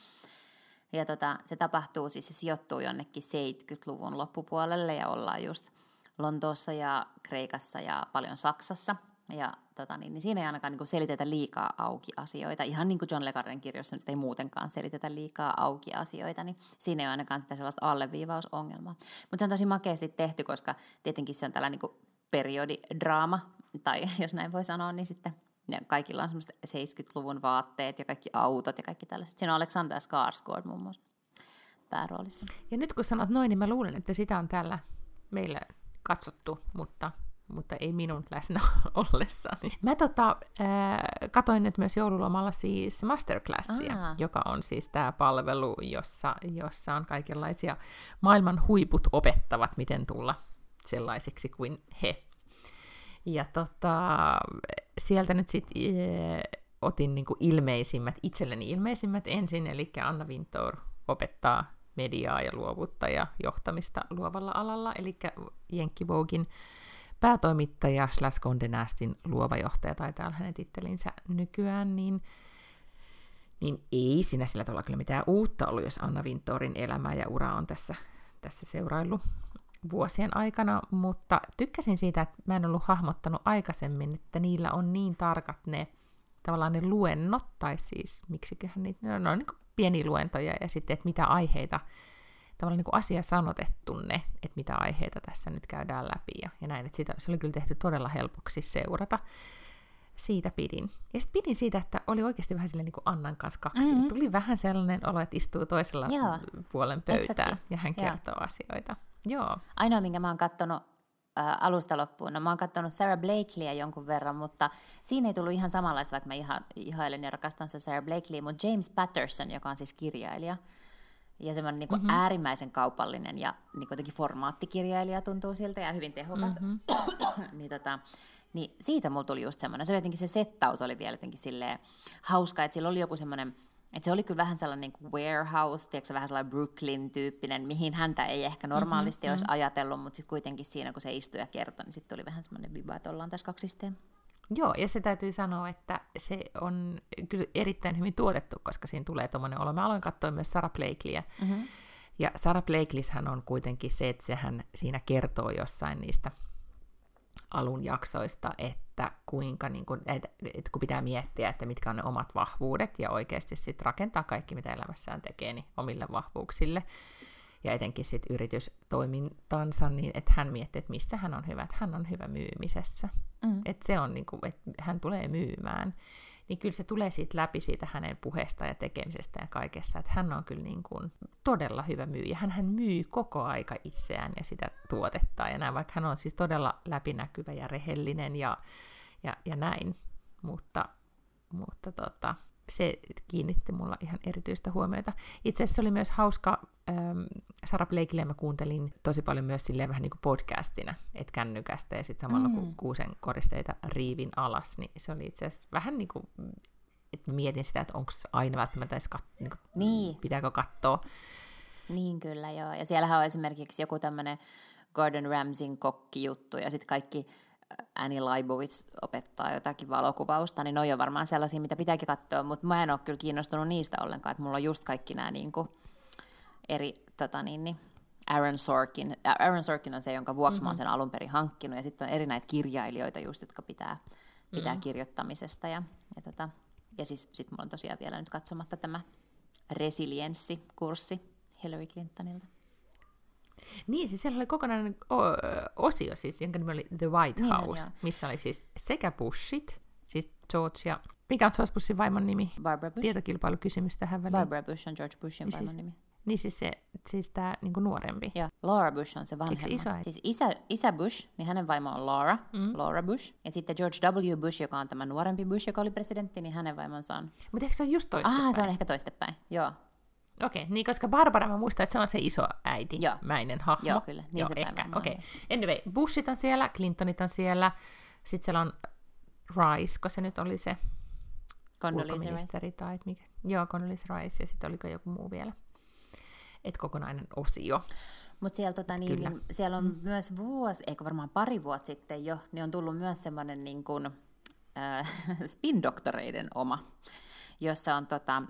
Ja tota, se tapahtuu, siis se sijoittuu jonnekin 70-luvun loppupuolelle, ja ollaan just Lontoossa ja Kreikassa ja paljon Saksassa. Ja tota, niin, niin siinä ei ainakaan niin kuin selitetä liikaa auki asioita. Ihan niin kuin John Le Carren kirjoissa nyt ei muutenkaan selitetä liikaa auki asioita, niin siinä ei ole ainakaan sitä sellaista alleviivausongelmaa. Mutta se on tosi makeasti tehty, koska tietenkin se on tällainen niin periodidraama, tai jos näin voi sanoa, niin sitten ja kaikilla on semmoista 70-luvun vaatteet ja kaikki autot ja kaikki tällaiset. Siinä on Alexander Skarsgård muun muassa pääroolissa. Ja nyt kun sanot noin, niin mä luulen, että sitä on täällä meillä katsottu, mutta, mutta ei minun läsnä ollessani. Mä tota, äh, katoin nyt myös joululomalla siis Masterclassia, Aa. joka on siis tämä palvelu, jossa, jossa on kaikenlaisia maailman huiput opettavat, miten tulla sellaisiksi kuin he. Ja tota, sieltä nyt sitten otin niinku ilmeisimmät, itselleni ilmeisimmät ensin, eli Anna Wintour opettaa mediaa ja luovuutta ja johtamista luovalla alalla, eli Jenkki Vogin päätoimittaja slash Condé Nastin luova johtaja, tai täällä hänen tittelinsä nykyään, niin, niin ei siinä sillä tavalla kyllä mitään uutta ollut, jos Anna Wintourin elämä ja ura on tässä, tässä seuraillut vuosien aikana, mutta tykkäsin siitä, että mä en ollut hahmottanut aikaisemmin, että niillä on niin tarkat ne tavallaan ne luennot, tai siis miksiköhän niitä, ne on niin kuin pieniä luentoja, ja sitten, että mitä aiheita, tavallaan niin kuin asia sanotettu ne, että mitä aiheita tässä nyt käydään läpi, ja, ja näin, että sitä, se oli kyllä tehty todella helpoksi seurata. Siitä pidin. Ja sitten pidin siitä, että oli oikeasti vähän silleen niin kuin Annan kanssa kaksi. Mhm. Mm-hmm. Tuli vähän sellainen olo, että istuu toisella Joo. puolen pöytää, Exactly. ja hän Joo. kertoo asioita. Joo. Ainoa, minkä mä oon kattonut ä, alusta loppuun, no mä oon kattonut Sarah Blakelyä jonkun verran, mutta siinä ei tullut ihan samanlaista, vaikka mä iha, ihailen ja rakastan se Sarah Blakely, mutta James Patterson, joka on siis kirjailija, ja semmoinen niin mm-hmm. äärimmäisen kaupallinen ja niin jotenkin formaattikirjailija tuntuu siltä ja hyvin tehokas. Mm-hmm. niin, tota, niin siitä mulla tuli just semmoinen, se oli jotenkin se settaus oli vielä jotenkin silleen hauska, että sillä oli joku semmoinen et se oli kyllä vähän sellainen niin kuin warehouse, tiedätkö, vähän sellainen Brooklyn-tyyppinen, mihin häntä ei ehkä normaalisti mm-hmm. olisi ajatellut, mutta sitten kuitenkin siinä, kun se istui ja kertoi, niin sitten tuli vähän semmoinen viba, että ollaan tässä kaksisteen. Joo, ja se täytyy sanoa, että se on kyllä erittäin hyvin tuotettu, koska siinä tulee tuommoinen olo. Mä aloin katsoa myös Sarah Blakelyä. Mm-hmm. Ja Sarah Blakelyhän on kuitenkin se, että sehän siinä kertoo jossain niistä alun jaksoista, että kuinka, niin kun, että, että kun pitää miettiä, että mitkä on ne omat vahvuudet ja oikeasti sitten rakentaa kaikki, mitä elämässään tekee, niin omille vahvuuksille ja etenkin sitten yritystoimintansa, niin että hän miettii, että missä hän on hyvä, että hän on hyvä myymisessä. Mm. Että se on, niin kuin, että hän tulee myymään. Niin kyllä se tulee siitä läpi siitä hänen puheesta ja tekemisestä ja kaikessa, että hän on kyllä niin kuin todella hyvä myyjä. Hän, hän myy koko aika itseään ja sitä tuotetta ja näin, vaikka hän on siis todella läpinäkyvä ja rehellinen ja, ja, ja näin. Mutta, mutta tota, se kiinnitti mulla ihan erityistä huomiota. Itse asiassa oli myös hauska, ähm, Sarah Blakelle mä kuuntelin tosi paljon myös silleen vähän niin kuin podcastina, että kännykästä ja sitten samalla mm. kun kuusen koristeita riivin alas, niin se oli itse asiassa vähän niin kuin, että mietin sitä, että onko aina välttämättä edes kat, niin kuin, niin. pitääkö katsoa. Niin kyllä joo, ja siellähän on esimerkiksi joku tämmöinen Gordon Ramsayn kokkijuttu, ja sitten kaikki Annie Leibovitz opettaa jotakin valokuvausta, niin ne on varmaan sellaisia, mitä pitääkin katsoa, mutta mä en ole kyllä kiinnostunut niistä ollenkaan, että mulla on just kaikki nämä niin kuin eri, tota niin, niin, Aaron Sorkin. Aaron Sorkin on se, jonka vuoksi mm-hmm. mä oon mhm. sen alun perin hankkinut, ja sitten on eri näitä kirjailijoita just, jotka pitää, pitää mm-hmm. kirjoittamisesta, ja, ja, tota, ja siis sit mulla on tosiaan vielä nyt katsomatta tämä resilienssikurssi Hillary Clintonilta. Niin, siis siellä oli kokonainen osio, siis, jonka nimi oli The White niin, House, niin, missä oli siis sekä Bushit, siis George ja... Mikä on George Bushin vaimon nimi? Barbara Bush. Tietokilpailukysymys tähän väliin. Barbara Bush on George Bushin niin vaimon siis, nimi. Niin siis, se, siis tämä niinku nuorempi. Joo, Laura Bush on se vanhempi. Eikö iso Siis isä, isä Bush, niin hänen vaimo on Laura, mm. Laura Bush. Ja sitten George W. Bush, joka on tämä nuorempi Bush, joka oli presidentti, niin hänen vaimonsa on... Mutta eikö se ole just toistepäin? Ah, se on ehkä toistepäin, joo. Okei, okay, niin koska Barbara mä muistan, että se on se iso äiti, Joo. mäinen hahmo. Joo, kyllä. Niin Joo, se ehkä. Okei. Okay. Anyway, Bushit on siellä, Clintonit on siellä, sitten siellä on Rice, kun se nyt oli se Rice. Tai mikä. Joo, Condoleezza Rice, ja sitten oliko joku muu vielä. Et kokonainen osio. Mutta siellä, tota, niin, niin, siellä on mm. myös vuosi, eikö varmaan pari vuotta sitten jo, niin on tullut myös semmoinen niin kuin, äh, spin-doktoreiden oma, jossa on tota,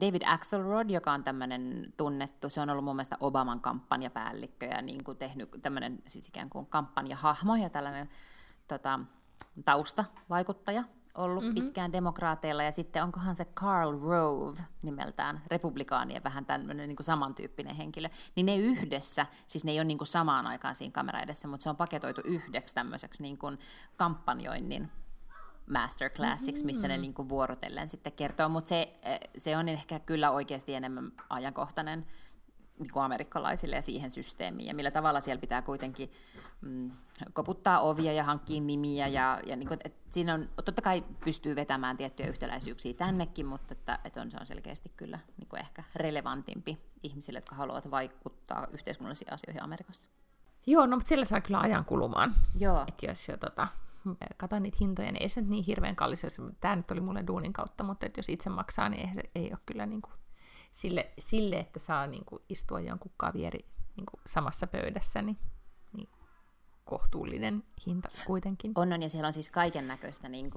David Axelrod, joka on tämmöinen tunnettu, se on ollut mun mielestä Obaman kampanjapäällikkö ja niin kuin tehnyt tämmöinen siis ikään kuin kampanjahahmo ja tällainen tota, taustavaikuttaja ollut mm-hmm. pitkään demokraateilla, ja sitten onkohan se Carl Rove nimeltään, republikaanien vähän tämmöinen niin kuin samantyyppinen henkilö, niin ne yhdessä, siis ne ei ole niin kuin samaan aikaan siinä kamera edessä, mutta se on paketoitu yhdeksi tämmöiseksi niin kuin kampanjoinnin masterclassiksi, missä ne niin kuin vuorotellen sitten kertoo, mutta se, eh, se on ehkä kyllä oikeasti enemmän ajankohtainen niin kuin amerikkalaisille ja siihen systeemiin, ja millä tavalla siellä pitää kuitenkin mm, koputtaa ovia ja hankkia nimiä, ja, ja niin kuin, että siinä on, totta kai pystyy vetämään tiettyjä yhtäläisyyksiä tännekin, mutta että, että on, se on selkeästi kyllä niin kuin ehkä relevantimpi ihmisille, jotka haluavat vaikuttaa yhteiskunnallisiin asioihin Amerikassa. Joo, no mutta sillä saa kyllä ajan kulumaan. Joo. Että jos jo tota, katon niitä hintoja, niin ei se nyt niin hirveän kallis, tämä nyt oli mulle duunin kautta, mutta että jos itse maksaa, niin ei, se, ei ole kyllä niin kuin sille, sille, että saa niin kuin istua jonkun kavieri niin kuin samassa pöydässä, niin, niin kohtuullinen hinta kuitenkin. On, on, ja siellä on siis kaiken näköistä niin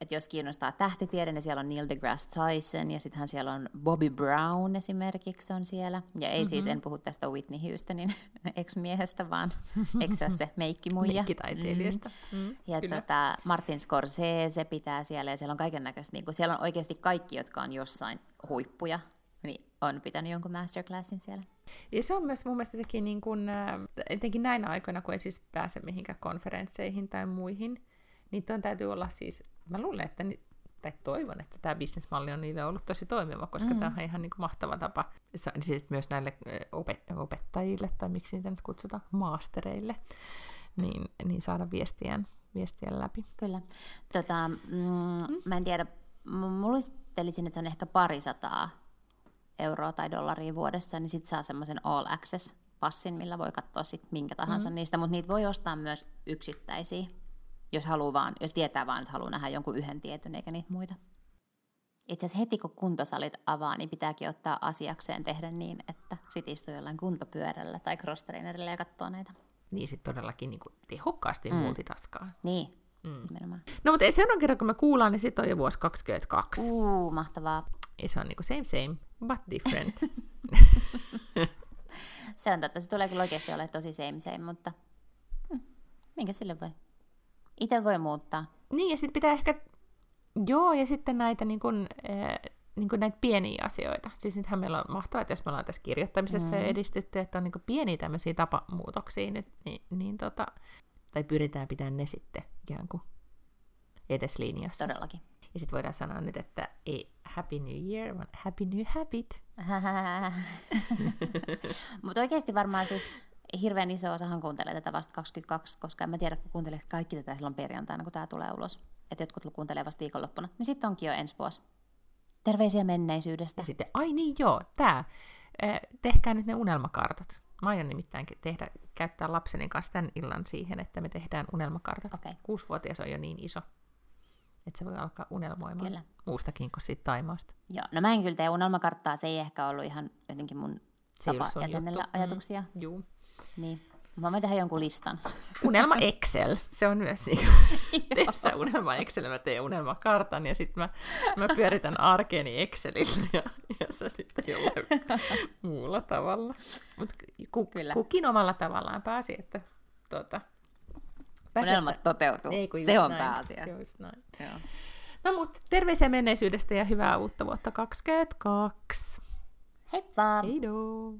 että jos kiinnostaa tähtitiede, niin siellä on Neil deGrasse Tyson, ja sittenhän siellä on Bobby Brown esimerkiksi on siellä. Ja ei mm-hmm. siis, en puhu tästä Whitney Houstonin ex-miehestä, vaan eikö se ole se meikkimuija? Meikkitaiteilijasta. Mm. Mm, ja tota, Martin Scorsese pitää siellä, ja siellä on kaiken näköistä, niin siellä on oikeasti kaikki, jotka on jossain huippuja, niin on pitänyt jonkun masterclassin siellä. Ja se on myös mun mielestä jotenkin, niin kuin, etenkin näinä aikoina, kun ei siis pääse mihinkään konferensseihin tai muihin, niin tuon täytyy olla siis, mä luulen, että tai toivon, että tämä bisnesmalli on niille ollut tosi toimiva, koska mm. tämä on ihan niin kuin mahtava tapa siis myös näille opettajille, tai miksi niitä nyt kutsutaan, maastereille, niin, niin saada viestien, viestien läpi. Kyllä. Tota, mm, mm. Mä en tiedä, muistelisin, että se on ehkä parisataa euroa tai dollaria vuodessa, niin sitten saa semmoisen all access passin, millä voi katsoa sit minkä tahansa mm. niistä, mutta niitä voi ostaa myös yksittäisiä, jos, haluaa vaan, jos tietää vaan, että haluaa nähdä jonkun yhden tietyn eikä niitä muita. Itse asiassa heti kun kuntosalit avaa, niin pitääkin ottaa asiakseen tehdä niin, että sit istuu jollain kuntopyörällä tai cross ja katsoo näitä. Niin sitten todellakin niin kuin tehokkaasti mm. multitaskaa. Niin, mm. nimenomaan. No mutta seuraavan kerran, kun me kuullaan, niin sitten on jo vuosi 2022. Uu, mahtavaa. Ja se on niin kuin same same, but different. se on totta, se tulee kyllä oikeasti olemaan tosi same same, mutta hmm, minkä sille voi? Itse voi muuttaa. Niin, ja sitten pitää ehkä, joo, ja sitten näitä niin kuin, äh, niin kuin näitä pieniä asioita. Siis nythän meillä on mahtavaa, että jos me ollaan tässä kirjoittamisessa mm. edistytty, että on niin pieniä tämmöisiä tapamuutoksia nyt, niin, niin tota, tai pyritään pitämään ne sitten ikään kuin edes linjassa. Todellakin. Ja sitten voidaan sanoa nyt, että ei Happy New Year, vaan Happy New Habit. Mutta oikeasti varmaan siis hirveän iso osahan kuuntelee tätä vasta 22, koska en mä tiedä, kun kuuntelee kaikki tätä silloin perjantaina, kun tämä tulee ulos. Että jotkut kuuntelee vasta viikonloppuna. Niin sitten onkin jo ensi vuosi. Terveisiä menneisyydestä. Ja sitten, ai niin joo, tämä. Tehkää nyt ne unelmakartat. Mä aion nimittäin tehdä, käyttää lapseni kanssa tämän illan siihen, että me tehdään unelmakartat. Okay. Kuusivuotias on jo niin iso, että se voi alkaa unelmoimaan kyllä. muustakin kuin siitä Taimaasta. Joo, no mä en kyllä tee unelmakarttaa, se ei ehkä ollut ihan jotenkin mun tapa jäsenellä juttu. ajatuksia. Mm, juu. Niin. Mä voin tehdä jonkun listan. Unelma Excel, se on myös niin tee unelma Excel, mä teen unelmakartan ja sitten mä, mä pyöritän arkeeni Excelillä ja, ja se sitten jollain muulla tavalla. Mutta ku, kukin omalla tavallaan pääsi, että tuota, Unelmat toteutuu, Ei, se on näin. pääasia. Just näin. Joo. No mutta terveisiä menneisyydestä ja hyvää uutta vuotta 2022. Heippa! Heidoo!